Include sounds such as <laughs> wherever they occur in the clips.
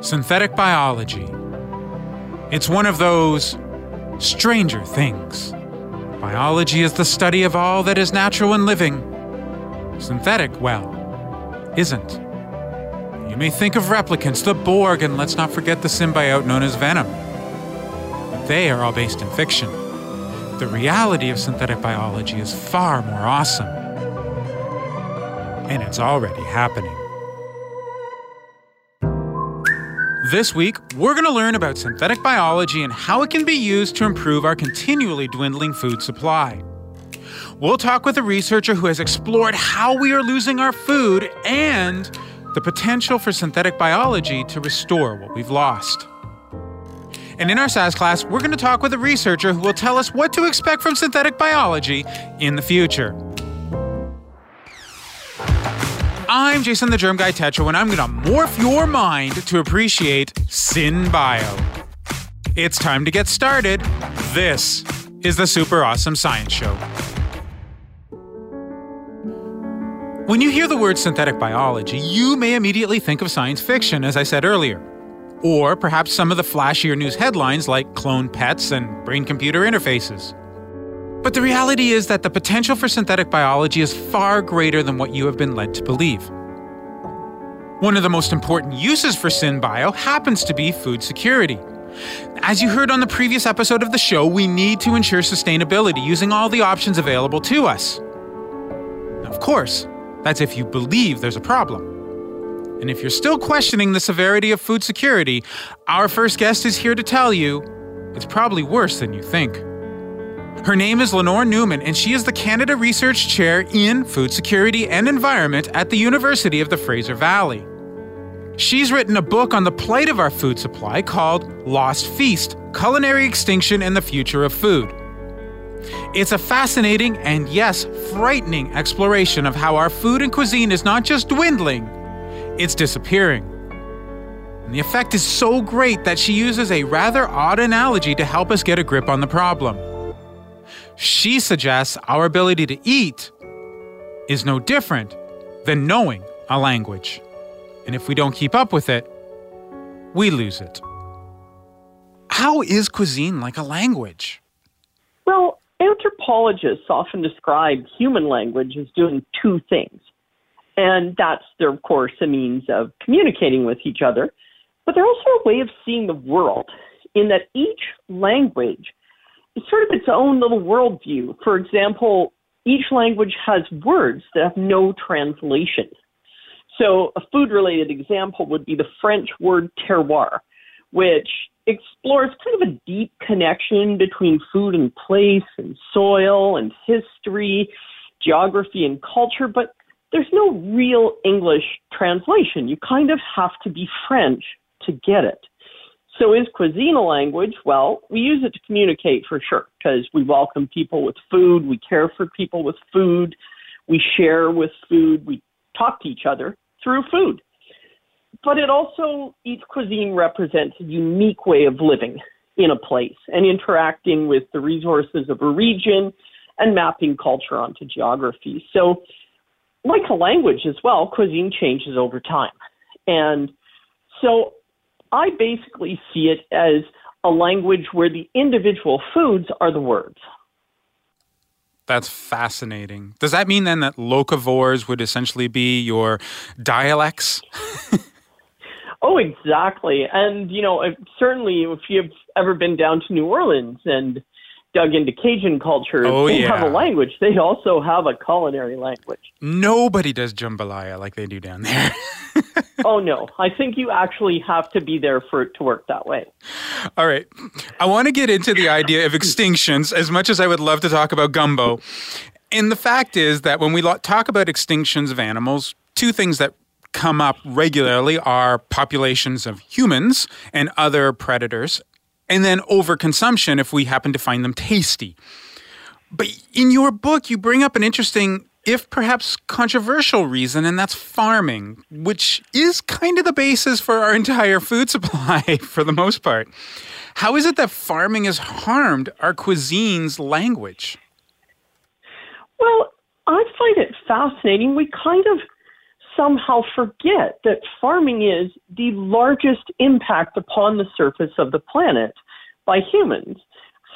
Synthetic biology. It's one of those stranger things. Biology is the study of all that is natural and living. Synthetic, well, isn't. You may think of replicants, the Borg, and let's not forget the symbiote known as Venom. But they are all based in fiction. The reality of synthetic biology is far more awesome. And it's already happening. This week, we're going to learn about synthetic biology and how it can be used to improve our continually dwindling food supply. We'll talk with a researcher who has explored how we are losing our food and the potential for synthetic biology to restore what we've lost. And in our SAS class, we're going to talk with a researcher who will tell us what to expect from synthetic biology in the future. I'm Jason the Germ Guy Tetro, and I'm going to morph your mind to appreciate SynBio. It's time to get started. This is the Super Awesome Science Show. When you hear the word synthetic biology, you may immediately think of science fiction, as I said earlier. Or perhaps some of the flashier news headlines like clone pets and brain computer interfaces. But the reality is that the potential for synthetic biology is far greater than what you have been led to believe. One of the most important uses for SynBio happens to be food security. As you heard on the previous episode of the show, we need to ensure sustainability using all the options available to us. Of course, that's if you believe there's a problem. And if you're still questioning the severity of food security, our first guest is here to tell you it's probably worse than you think. Her name is Lenore Newman, and she is the Canada Research Chair in Food Security and Environment at the University of the Fraser Valley. She's written a book on the plight of our food supply called Lost Feast Culinary Extinction and the Future of Food. It's a fascinating and, yes, frightening exploration of how our food and cuisine is not just dwindling, it's disappearing. And the effect is so great that she uses a rather odd analogy to help us get a grip on the problem. She suggests our ability to eat is no different than knowing a language. And if we don't keep up with it, we lose it. How is cuisine like a language? Well, anthropologists often describe human language as doing two things. And that's, they're, of course, a means of communicating with each other, but they're also a way of seeing the world in that each language sort of its own little worldview. For example, each language has words that have no translation. So, a food related example would be the French word terroir, which explores kind of a deep connection between food and place and soil and history, geography and culture, but there's no real English translation. You kind of have to be French to get it. So is cuisine a language? Well, we use it to communicate for sure because we welcome people with food, we care for people with food, we share with food, we talk to each other through food. But it also, each cuisine represents a unique way of living in a place and interacting with the resources of a region and mapping culture onto geography. So, like a language as well, cuisine changes over time. And so I basically see it as a language where the individual foods are the words. That's fascinating. Does that mean then that locavores would essentially be your dialects? <laughs> oh, exactly. And, you know, certainly if you've ever been down to New Orleans and dug into Cajun culture, oh, they yeah. have a language. They also have a culinary language. Nobody does jambalaya like they do down there. <laughs> oh no, I think you actually have to be there for it to work that way. All right. I want to get into the idea of extinctions as much as I would love to talk about gumbo. And the fact is that when we talk about extinctions of animals, two things that come up regularly are populations of humans and other predators, and then overconsumption if we happen to find them tasty. But in your book, you bring up an interesting, if perhaps controversial reason, and that's farming, which is kind of the basis for our <laughs> entire food supply <laughs> for the most part. How is it that farming has harmed our cuisine's language? Well, I find it fascinating. We kind of somehow forget that farming is the largest impact upon the surface of the planet by humans.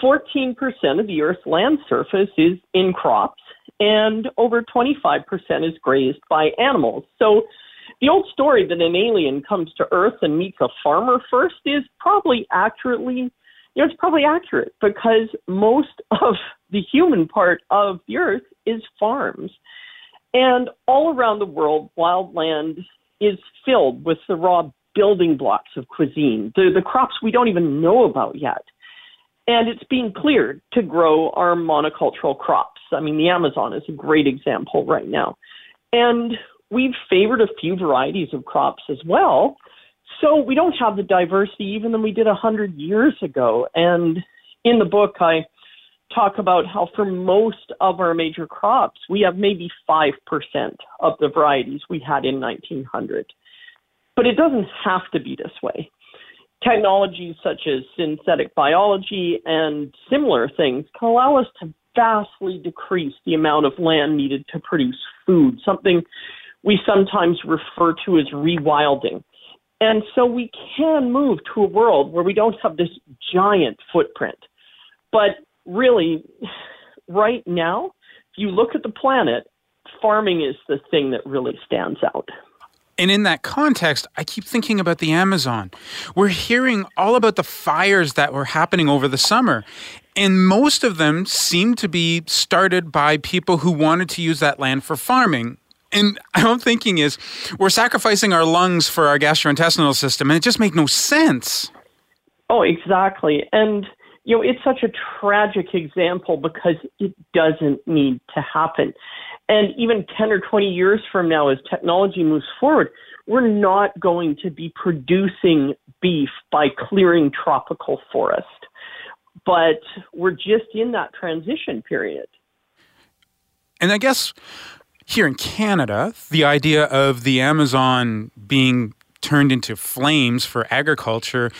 14% of the Earth's land surface is in crops, and over 25% is grazed by animals. So the old story that an alien comes to Earth and meets a farmer first is probably accurately, you know, it's probably accurate because most of the human part of the Earth is farms. And all around the world, wildland is filled with the raw building blocks of cuisine, the, the crops we don't even know about yet. And it's being cleared to grow our monocultural crops. I mean, the Amazon is a great example right now. And we've favored a few varieties of crops as well. So we don't have the diversity even than we did a hundred years ago. And in the book, I talk about how for most of our major crops, we have maybe 5% of the varieties we had in 1900. But it doesn't have to be this way. Technologies such as synthetic biology and similar things can allow us to vastly decrease the amount of land needed to produce food, something we sometimes refer to as rewilding. And so we can move to a world where we don't have this giant footprint. But really, right now, if you look at the planet, farming is the thing that really stands out. And in that context, I keep thinking about the Amazon. We're hearing all about the fires that were happening over the summer. And most of them seem to be started by people who wanted to use that land for farming. And <laughs> I'm thinking is we're sacrificing our lungs for our gastrointestinal system, and it just makes no sense. Oh, exactly. And you know, it's such a tragic example because it doesn't need to happen. And even 10 or 20 years from now, as technology moves forward, we're not going to be producing beef by clearing tropical forest. But we're just in that transition period. And I guess here in Canada, the idea of the Amazon being turned into flames for agriculture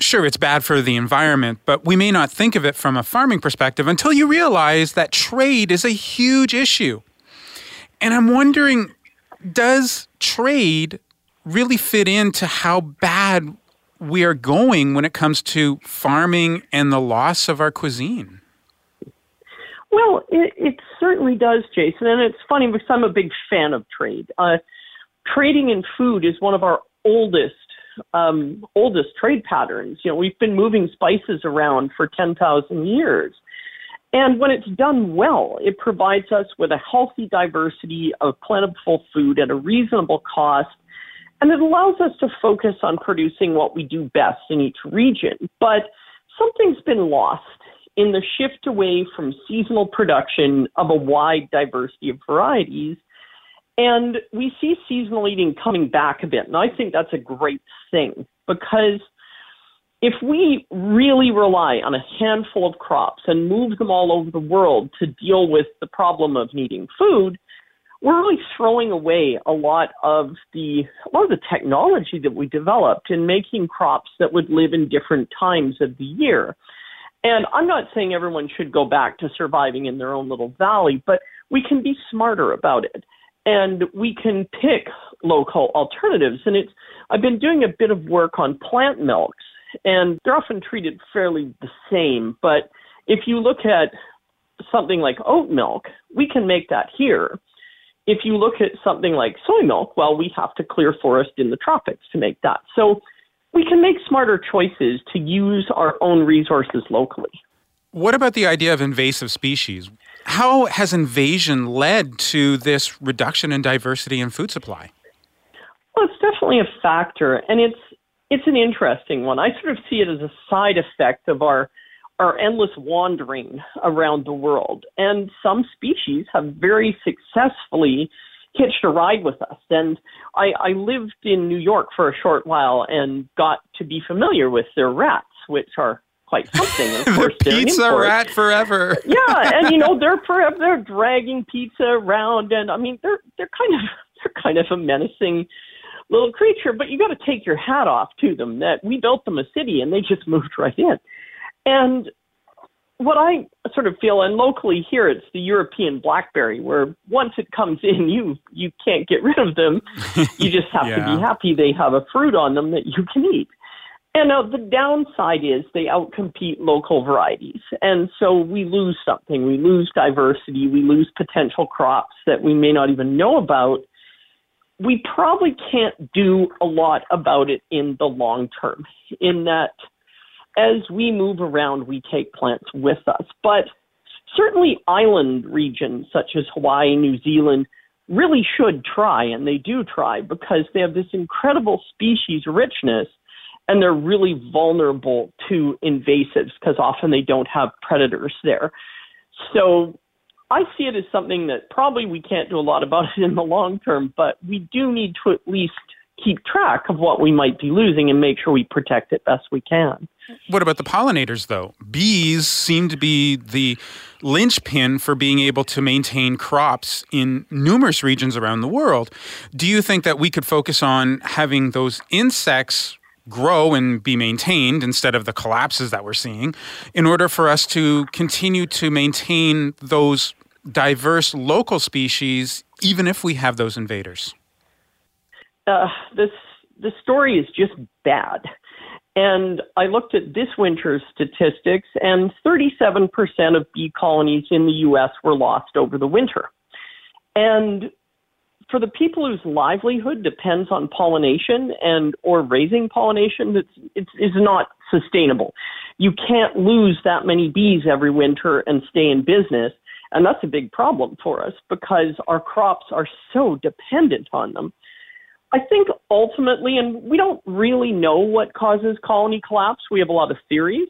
sure, it's bad for the environment, but we may not think of it from a farming perspective until you realize that trade is a huge issue. And I'm wondering does trade really fit into how bad we are going when it comes to farming and the loss of our cuisine? Well, it, it certainly does, Jason. And it's funny because I'm a big fan of trade. Uh, trading in food is one of our oldest um, oldest trade patterns. You know, we've been moving spices around for 10,000 years. And when it's done well, it provides us with a healthy diversity of plentiful food at a reasonable cost. And it allows us to focus on producing what we do best in each region. But something's been lost in the shift away from seasonal production of a wide diversity of varieties and we see seasonal eating coming back a bit. And I think that's a great thing because if we really rely on a handful of crops and move them all over the world to deal with the problem of needing food, we're really throwing away a lot of the a lot of the technology that we developed in making crops that would live in different times of the year. And I'm not saying everyone should go back to surviving in their own little valley, but we can be smarter about it and we can pick local alternatives. And it's I've been doing a bit of work on plant milks, and they're often treated fairly the same. But if you look at something like oat milk, we can make that here. If you look at something like soy milk, well, we have to clear forest in the tropics to make that. So we can make smarter choices to use our own resources locally. What about the idea of invasive species? How has invasion led to this reduction in diversity in food supply? Well, it's definitely a factor, and it's it's an interesting one. I sort of see it as a side effect of our our endless wandering around the world. And some species have very successfully hitched a ride with us. And I, I lived in New York for a short while and got to be familiar with their rats, which are quite something. And of <laughs> course, the pizza rat forever. <laughs> yeah, and you know they're forever they're dragging pizza around, and I mean they're they're kind of <laughs> they're kind of a menacing little creature. But you got to take your hat off to them that we built them a city and they just moved right in. And what I sort of feel, and locally here, it's the European blackberry, where once it comes in, you you can't get rid of them. You just have yeah. to be happy they have a fruit on them that you can eat. And uh, the downside is they outcompete local varieties. And so we lose something. We lose diversity. We lose potential crops that we may not even know about. We probably can't do a lot about it in the long term, in that as we move around, we take plants with us. But certainly island regions such as Hawaii, New Zealand, really should try, and they do try because they have this incredible species richness and they're really vulnerable to invasives because often they don't have predators there. So I see it as something that probably we can't do a lot about it <laughs> in the long term, but we do need to at least keep track of what we might be losing and make sure we protect it best we can. What about the pollinators, though? Bees seem to be the linchpin for being able to maintain crops in numerous regions around the world. Do you think that we could focus on having those insects grow and be maintained instead of the collapses that we're seeing in order for us to continue to maintain those diverse local species even if we have those invaders? Uh, this the story is just bad. And I looked at this winter's statistics, and 37% of bee colonies in the U.S. were lost over the winter. And for the people whose livelihood depends on pollination and or raising pollination, it's, it's, it's not sustainable. You can't lose that many bees every winter and stay in business. And that's a big problem for us because our crops are so dependent on them. I think ultimately, and we don't really know what causes colony collapse, we have a lot of theories,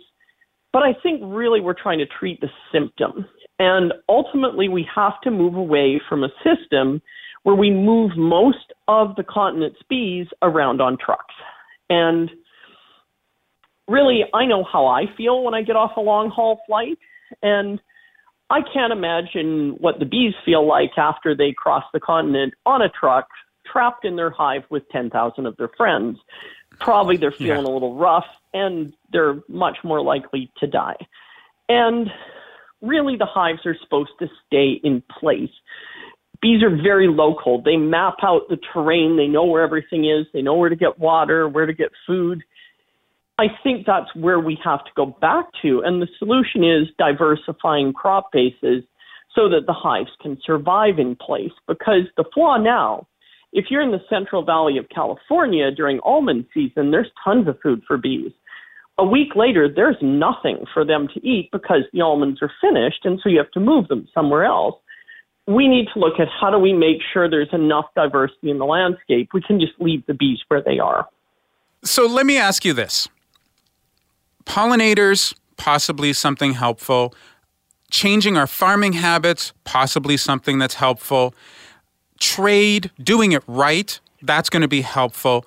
but I think really we're trying to treat the symptom. And ultimately, we have to move away from a system where we move most of the continent's bees around on trucks. And really, I know how I feel when I get off a long haul flight. And I can't imagine what the bees feel like after they cross the continent on a truck, trapped in their hive with 10,000 of their friends. Probably they're feeling yeah. a little rough and they're much more likely to die. And really, the hives are supposed to stay in place bees are very local. They map out the terrain. They know where everything is. They know where to get water, where to get food. I think that's where we have to go back to. And the solution is diversifying crop bases so that the hives can survive in place. Because the flaw now, if you're in the Central Valley of California during almond season, there's tons of food for bees. A week later, there's nothing for them to eat because the almonds are finished, and so you have to move them somewhere else we need to look at how do we make sure there's enough diversity in the landscape. We can just leave the bees where they are. So let me ask you this pollinators, possibly something helpful. Changing our farming habits, possibly something that's helpful. Trade, doing it right, that's going to be helpful.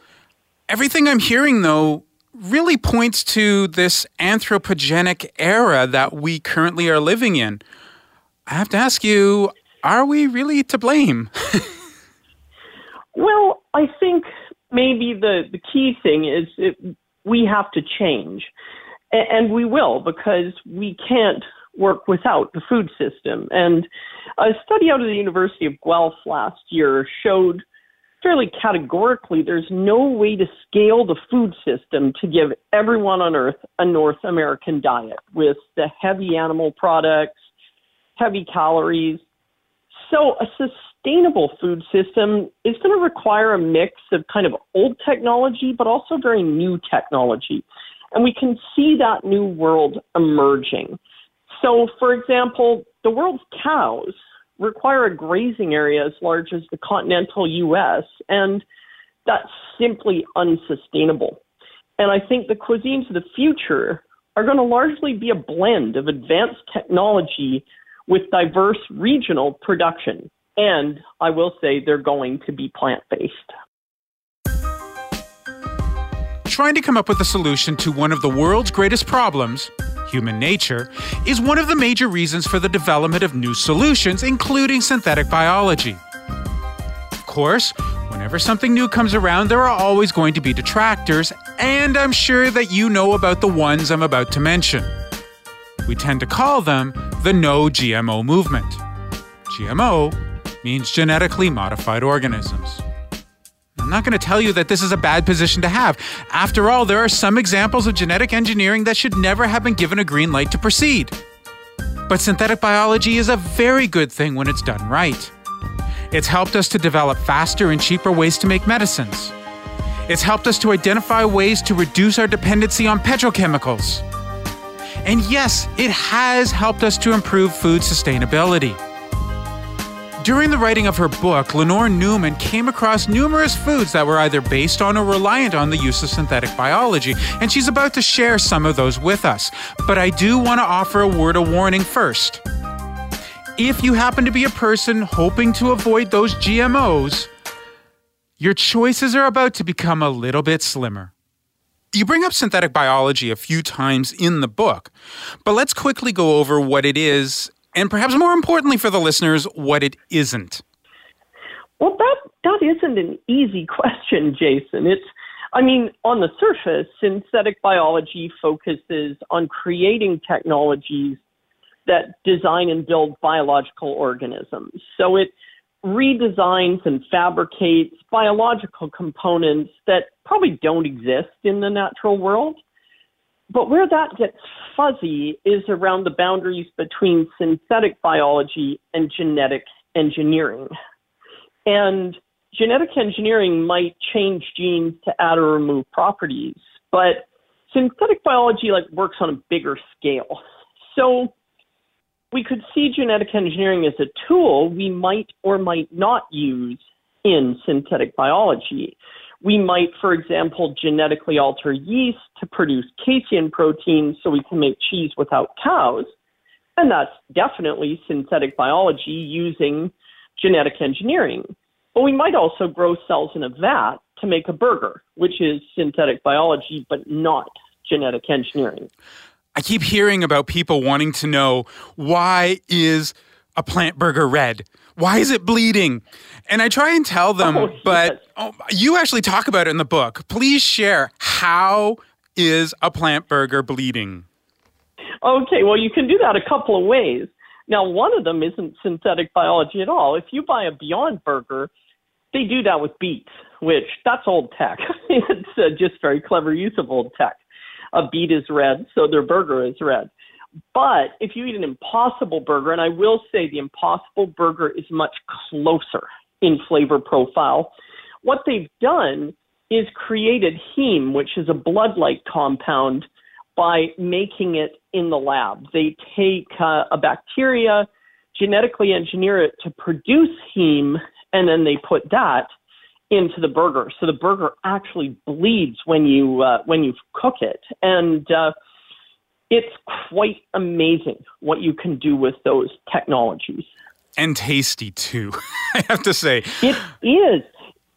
Everything I'm hearing, though, really points to this anthropogenic era that we currently are living in. I have to ask you are we really to blame? <laughs> well, I think maybe the, the key thing is it, we have to change. And we will because we can't work without the food system. And a study out of the University of Guelph last year showed fairly categorically there's no way to scale the food system to give everyone on earth a North American diet with the heavy animal products, heavy calories, so a sustainable food system is going to require a mix of kind of old technology, but also very new technology. And we can see that new world emerging. So, for example, the world's cows require a grazing area as large as the continental U.S., and that's simply unsustainable. And I think the cuisines of the future are going to largely be a blend of advanced technology with diverse regional production. And I will say they're going to be plant based. Trying to come up with a solution to one of the world's greatest problems, human nature, is one of the major reasons for the development of new solutions, including synthetic biology. Of course, whenever something new comes around, there are always going to be detractors, and I'm sure that you know about the ones I'm about to mention. We tend to call them the no GMO movement. GMO means genetically modified organisms. I'm not going to tell you that this is a bad position to have. After all, there are some examples of genetic engineering that should never have been given a green light to proceed. But synthetic biology is a very good thing when it's done right. It's helped us to develop faster and cheaper ways to make medicines. It's helped us to identify ways to reduce our dependency on petrochemicals. And yes, it has helped us to improve food sustainability. During the writing of her book, Lenore Newman came across numerous foods that were either based on or reliant on the use of synthetic biology, and she's about to share some of those with us. But I do want to offer a word of warning first. If you happen to be a person hoping to avoid those GMOs, your choices are about to become a little bit slimmer. You bring up synthetic biology a few times in the book, but let's quickly go over what it is and perhaps more importantly for the listeners, what it isn't? Well, that that isn't an easy <laughs> question, Jason. It's I mean, on the surface, synthetic biology focuses on creating technologies that design and build biological organisms. So it redesigns and fabricates biological components that probably don't exist in the natural world. But where that gets fuzzy is around the boundaries between synthetic biology and genetic engineering. And genetic engineering might change genes to add or remove properties, but synthetic biology like works on a bigger scale. So we could see genetic engineering as a tool we might or might not use in synthetic biology. We might, for example, genetically alter yeast to produce casein protein so we can make cheese without cows. And that's definitely synthetic biology using genetic engineering. But we might also grow cells in a vat to make a burger, which is synthetic biology, but not genetic engineering. I keep hearing about people wanting to know why is a plant burger red? Why is it bleeding? And I try and tell them, oh, but oh, you actually talk about it in the book. Please share how is a plant burger bleeding? Okay, well, you can do that a couple of ways. Now, one of them isn't synthetic biology at all. If you buy a Beyond Burger, they do that with beets, which that's old tech. <laughs> it's uh, just very clever use of old tech. A beet is red, so their burger is red. But if you eat an impossible burger, and I will say the impossible burger is much closer in flavor profile, what they've done is created heme, which is a blood like compound, by making it in the lab. They take uh, a bacteria, genetically engineer it to produce heme, and then they put that into the burger. So the burger actually bleeds when you uh, when you cook it, and uh, it's quite amazing what you can do with those technologies. And tasty too, <laughs> I have to say. It is.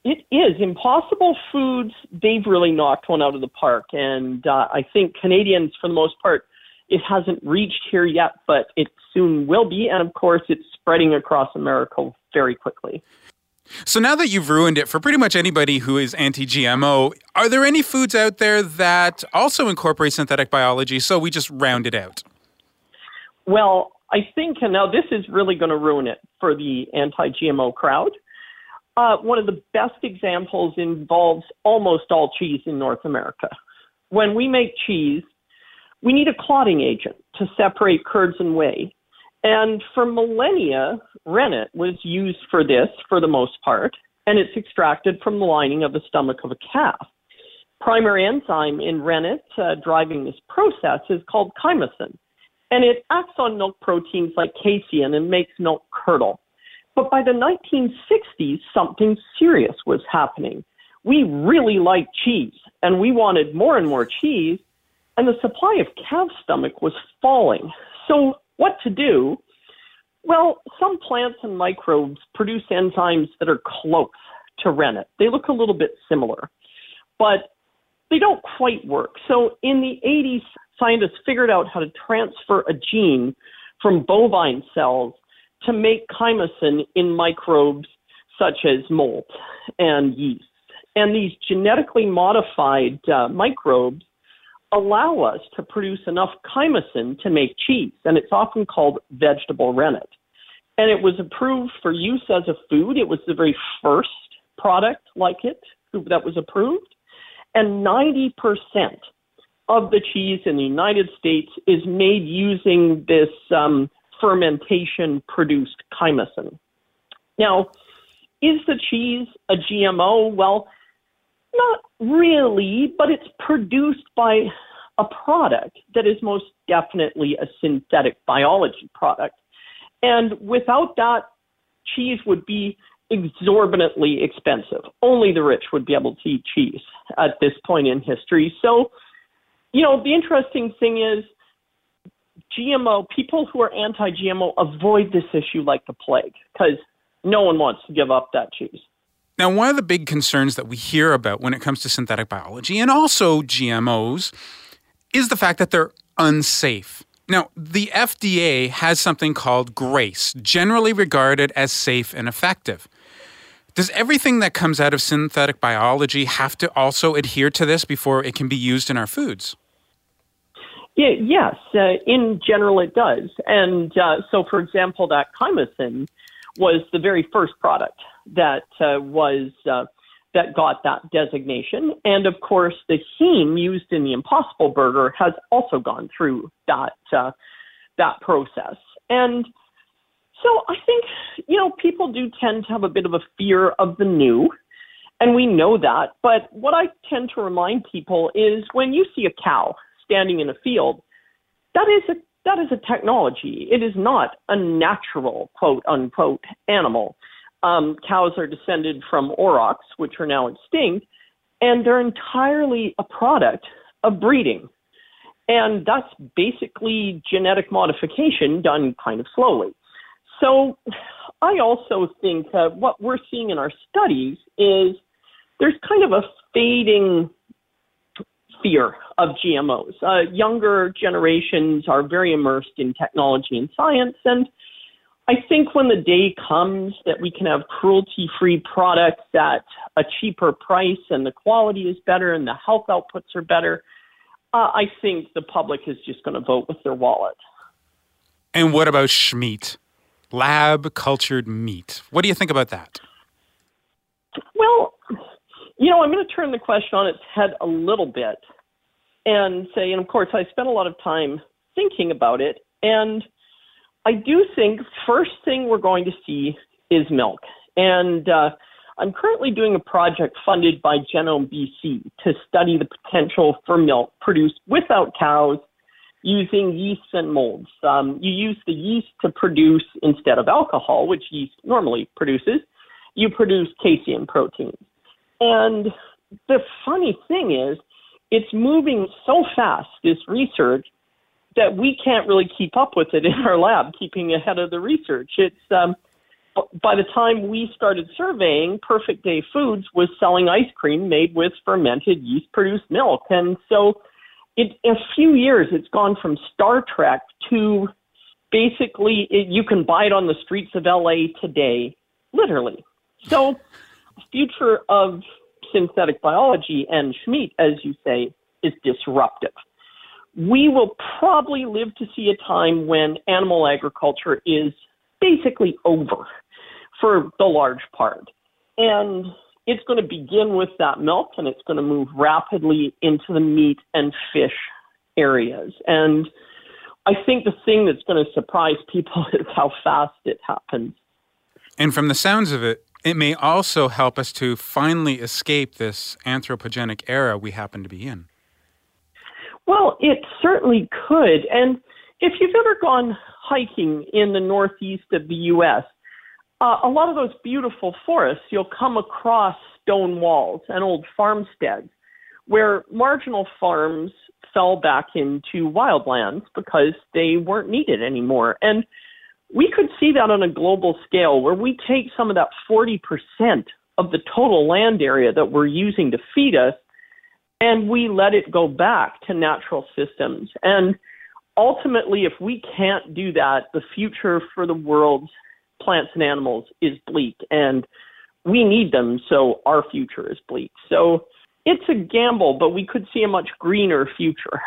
It is. Impossible Foods, they've really knocked one out of the park. And uh, I think Canadians, for the most part, it hasn't reached here yet, but it soon will be. And of course, it's spreading across America very quickly. So now that you've ruined it for pretty much anybody who is anti GMO, are there any foods out there that also incorporate synthetic biology so we just round it out? Well, I think, and now this is really going to ruin it for the anti GMO crowd. Uh, one of the best examples involves almost all cheese in North America. When we make cheese, we need a clotting agent to separate curds and whey. And for millennia, rennet was used for this for the most part, and it's extracted from the lining of the stomach of a calf. Primary enzyme in rennet uh, driving this process is called chymosin, and it acts on milk proteins like casein and makes milk curdle. But by the 1960s, something serious was happening. We really liked cheese, and we wanted more and more cheese, and the supply of calf stomach was falling. So what to do, Well, some plants and microbes produce enzymes that are close to rennet. They look a little bit similar, but they don't quite work. So in the 80s, scientists figured out how to transfer a gene from bovine cells to make chymosin in microbes such as mold and yeast. And these genetically modified uh, microbes allow us to produce enough chymosin to make cheese, and it's often called vegetable rennet. And it was approved for use as a food. It was the very first product like it that was approved. And 90% of the cheese in the United States is made using this um, fermentation produced chymosin. Now, is the cheese a GMO? Well, not really, but it's produced by a product that is most definitely a synthetic biology product. And without that, cheese would be exorbitantly expensive. Only the rich would be able to eat cheese at this point in history. So, you know, the interesting thing is GMO, people who are anti GMO avoid this issue like the plague because no one wants to give up that cheese. Now, one of the big concerns that we hear about when it comes to synthetic biology and also GMOs is the fact that they're unsafe. Now, the FDA has something called GRASE, generally regarded as safe and effective. Does everything that comes out of synthetic biology have to also adhere to this before it can be used in our foods? Yeah, yes, uh, in general it does. And uh, so, for example, that chymosin was the very first product that uh, was uh, that got that designation. And of course, the heme used in the Impossible Burger has also gone through that uh, that process. And so I think you know people do tend to have a bit of a fear of the new. And we know that. But what I tend to remind people is when you see a cow standing in a field, that is a that is a technology. It is not a natural quote unquote animal. Um, cows are descended from aurochs, which are now extinct, and they're entirely a product of breeding. And that's basically genetic modification done kind of slowly. So I also think uh, what we're seeing in our studies is there's kind of a fading fear of GMOs. Uh, younger generations are very immersed in technology and science, and I think when the day comes that we can have cruelty free products at a cheaper price and the quality is better and the health outputs are better, uh, I think the public is just going to vote with their wallet. And what about Schmeat? Lab cultured meat. What do you think about that? Well, you know, I'm going to turn the question on its head a little bit and say, and of course, I spent a lot of time thinking about it. And I do think first thing we're going to see is milk. And uh, I'm currently doing a project funded by Genome BC to study the potential for milk produced without cows using yeasts and molds. Um, you use the yeast to produce, instead of alcohol, which yeast normally produces, you produce casein proteins. And the funny thing is, it's moving so fast, this research, that we can't really keep up with it in our lab, keeping ahead of the research. It's um, by the time we started surveying, Perfect Day Foods was selling ice cream made with fermented yeast produced milk, and so it, in a few years, it's gone from Star Trek to basically it, you can buy it on the streets of LA today, literally. So, future of synthetic biology and Schmeat, as you say, is disruptive we will probably live to see a time when animal agriculture is basically over for the large part. And it's going to begin with that milk and it's going to move rapidly into the meat and fish areas. And I think the thing that's going to surprise people <laughs> is how fast it happens. And from the sounds of it, it may also help us to finally escape this anthropogenic era we happen to be in. Well, it certainly could. And if you've ever gone hiking in the northeast of the U.S., uh, a lot of those beautiful forests, you'll come across stone walls and old farmsteads where marginal farms fell back into wildlands because they weren't needed anymore. And we could see that on a global scale where we take some of that 40% of the total land area that we're using to feed us and we let it go back to natural systems. And ultimately, if we can't do that, the future for the world's plants and animals is bleak. And we need them, so our future is bleak. So it's a gamble, but we could see a much greener future.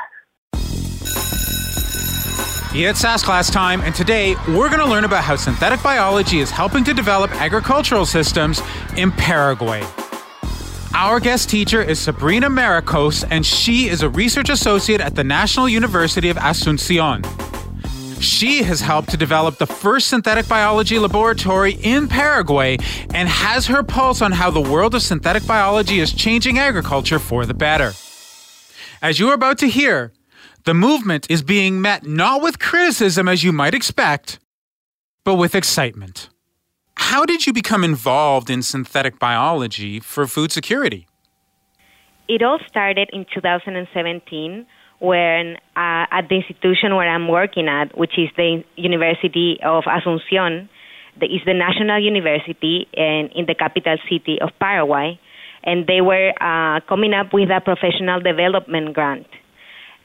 It's SAS class time, and today we're going to learn about how synthetic biology is helping to develop agricultural systems in Paraguay. Our guest teacher is Sabrina Maricos, and she is a research associate at the National University of Asuncion. She has helped to develop the first synthetic biology laboratory in Paraguay and has her pulse on how the world of synthetic biology is changing agriculture for the better. As you are about to hear, the movement is being met not with criticism as you might expect, but with excitement. How did you become involved in synthetic biology for food security? It all started in 2017 when uh, at the institution where I'm working at, which is the University of Asunción, the, is the national university in, in the capital city of Paraguay, and they were uh, coming up with a professional development grant.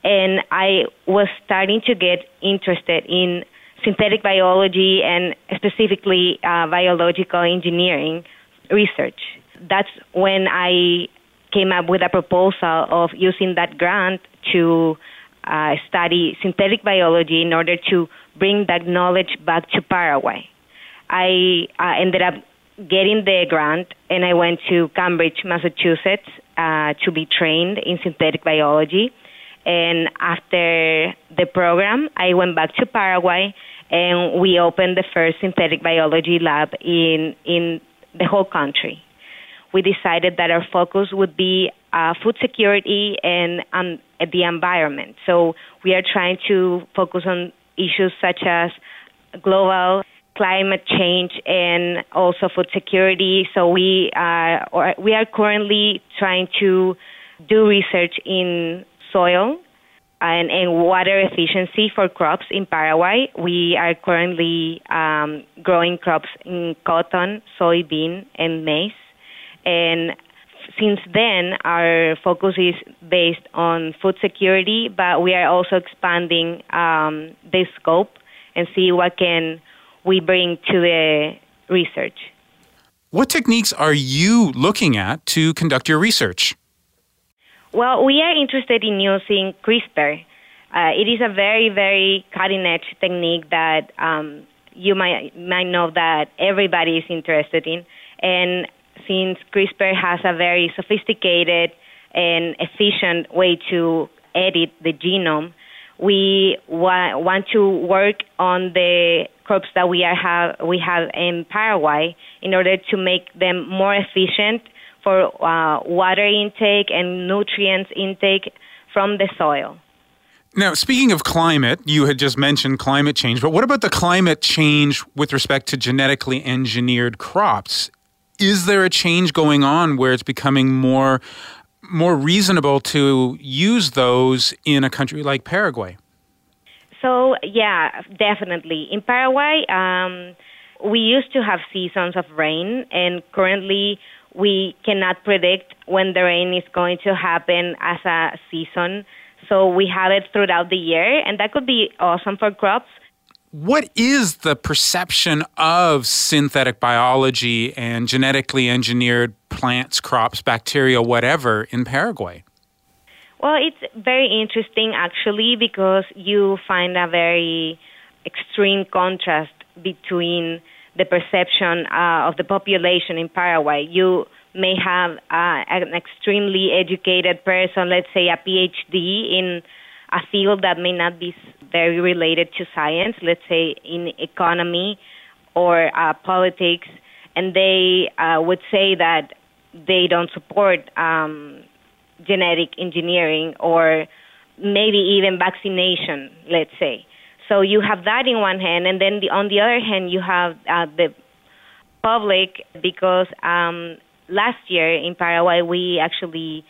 And I was starting to get interested in synthetic biology and specifically uh, biological engineering research. That's when I came up with a proposal of using that grant to uh, study synthetic biology in order to bring that knowledge back to Paraguay. I uh, ended up getting the grant and I went to Cambridge, Massachusetts uh, to be trained in synthetic biology. And after the program, I went back to Paraguay and we opened the first synthetic biology lab in, in the whole country we decided that our focus would be uh, food security and um, the environment. So we are trying to focus on issues such as global climate change and also food security. So we are, uh, we are currently trying to do research in soil and, and water efficiency for crops in Paraguay. We are currently um, growing crops in cotton, soybean, and maize. And since then, our focus is based on food security, but we are also expanding um, the scope and see what can we bring to the research. What techniques are you looking at to conduct your research? Well, we are interested in using CRISPR. Uh, it is a very, very cutting edge technique that um, you might might know that everybody is interested in, and since CRISPR has a very sophisticated and efficient way to edit the genome, we wa- want to work on the crops that we are have we have in Paraguay in order to make them more efficient for uh, water intake and nutrients intake from the soil. Now, speaking of climate, you had just mentioned climate change, but what about the climate change with respect to genetically engineered crops? is there a change going on where it's becoming more more reasonable to use those in a country like Paraguay? So yeah, definitely. In Paraguay, um, we used to have seasons of rain, and currently we cannot predict when the rain is going to happen as a season. So we have it throughout the year, and that could be awesome for crops what is the perception of synthetic biology and genetically engineered plants, crops, bacteria, whatever in Paraguay? Well, it's very interesting actually because you find a very extreme contrast between the perception uh, of the population in Paraguay. You may have uh, an extremely educated person, let's say a PhD in a field that may not be very related to science, let's say in economy or uh, politics, and they uh, would say that they don't support um, genetic engineering or maybe even vaccination, let's say. So you have that in one hand, and then the, on the other hand, you have uh, the public because um, last year in Paraguay we actually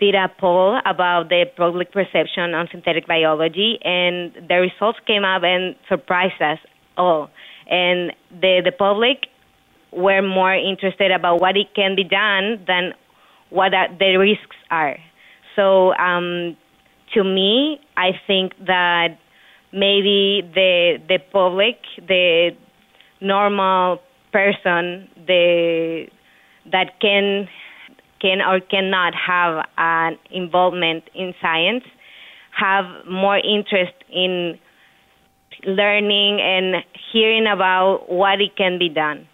did a poll about the public perception on synthetic biology, and the results came up and surprised us. all. And the, the public were more interested about what it can be done than what the risks are. So um, to me, I think that maybe the the public, the normal person, the that can can or cannot have an involvement in science, have more interest in learning and hearing about what it can be done.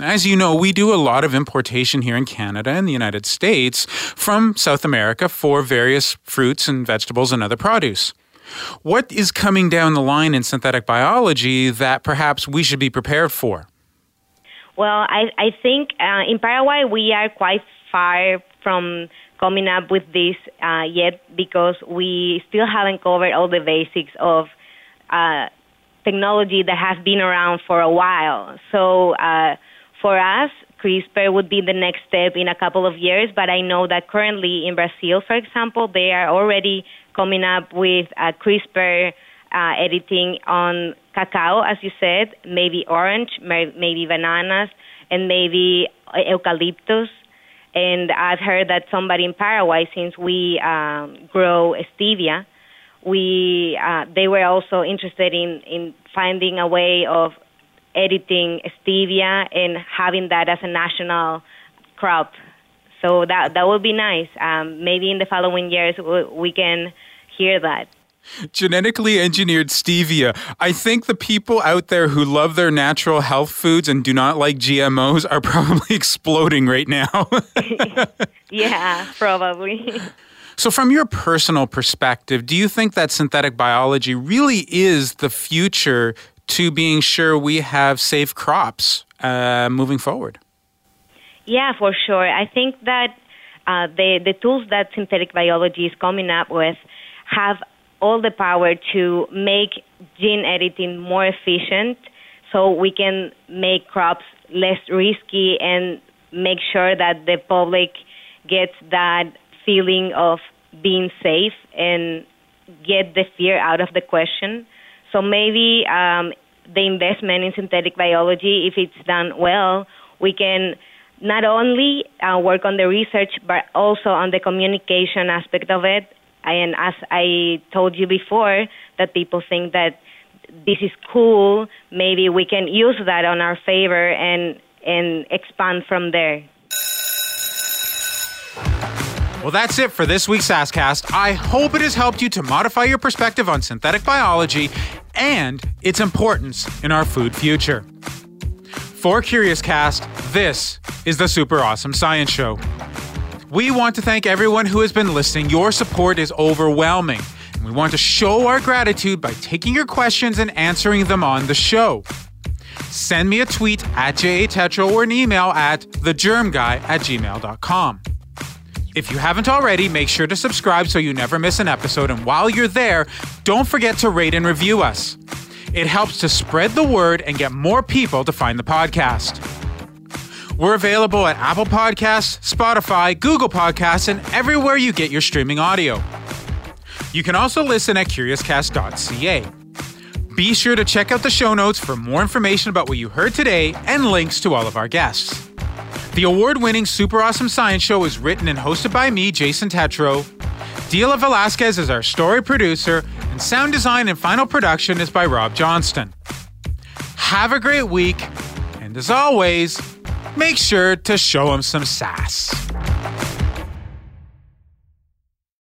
As you know, we do a lot of importation here in Canada and the United States from South America for various fruits and vegetables and other produce. What is coming down the line in synthetic biology that perhaps we should be prepared for? Well, I, I think uh, in Paraguay we are quite far from coming up with this uh, yet because we still haven't covered all the basics of uh, technology that has been around for a while. So uh, for us, CRISPR would be the next step in a couple of years, but I know that currently in Brazil, for example, they are already coming up with uh, CRISPR uh, editing on cacao, as you said, maybe orange, maybe bananas, and maybe eucalyptus. And I've heard that somebody in Paraguay, since we um, grow stevia, we uh, they were also interested in in finding a way of editing stevia and having that as a national crop. So that that would be nice. Um, maybe in the following years we, we can hear that. Genetically engineered stevia. I think the people out there who love their natural health foods and do not like GMOs are <laughs> probably exploding right now. <laughs> yeah, probably. So, from your personal perspective, do you think that synthetic biology really is the future to being sure we have safe crops uh, moving forward? Yeah, for sure. I think that uh, the the tools that synthetic biology is coming up with have all the power to make gene editing more efficient, so we can make crops less risky and make sure that the public gets that feeling of being safe and get the fear out of the question. So maybe um, the investment in synthetic biology, if it's done well, we can not only uh, work on the research but also on the communication aspect of it. And as I told you before, that people think that this is cool, maybe we can use that on our favor and and expand from there. Well, that's it for this week's SaskCast. I hope it has helped you to modify your perspective on synthetic biology and its importance in our food future. For Curious Cast, this is the Super Awesome Science Show. We want to thank everyone who has been listening. Your support is overwhelming. And we want to show our gratitude by taking your questions and answering them on the show. Send me a tweet at jatetro or an email at thegermguy at gmail.com. If you haven't already, make sure to subscribe so you never miss an episode. And while you're there, don't forget to rate and review us. It helps to spread the word and get more people to find the podcast. We're available at Apple Podcasts, Spotify, Google Podcasts, and everywhere you get your streaming audio. You can also listen at curiouscast.ca. Be sure to check out the show notes for more information about what you heard today and links to all of our guests. The award winning Super Awesome Science Show is written and hosted by me, Jason Tetro. Dila Velasquez is our story producer, and sound design and final production is by Rob Johnston. Have a great week, and as always, make sure to show him some sass.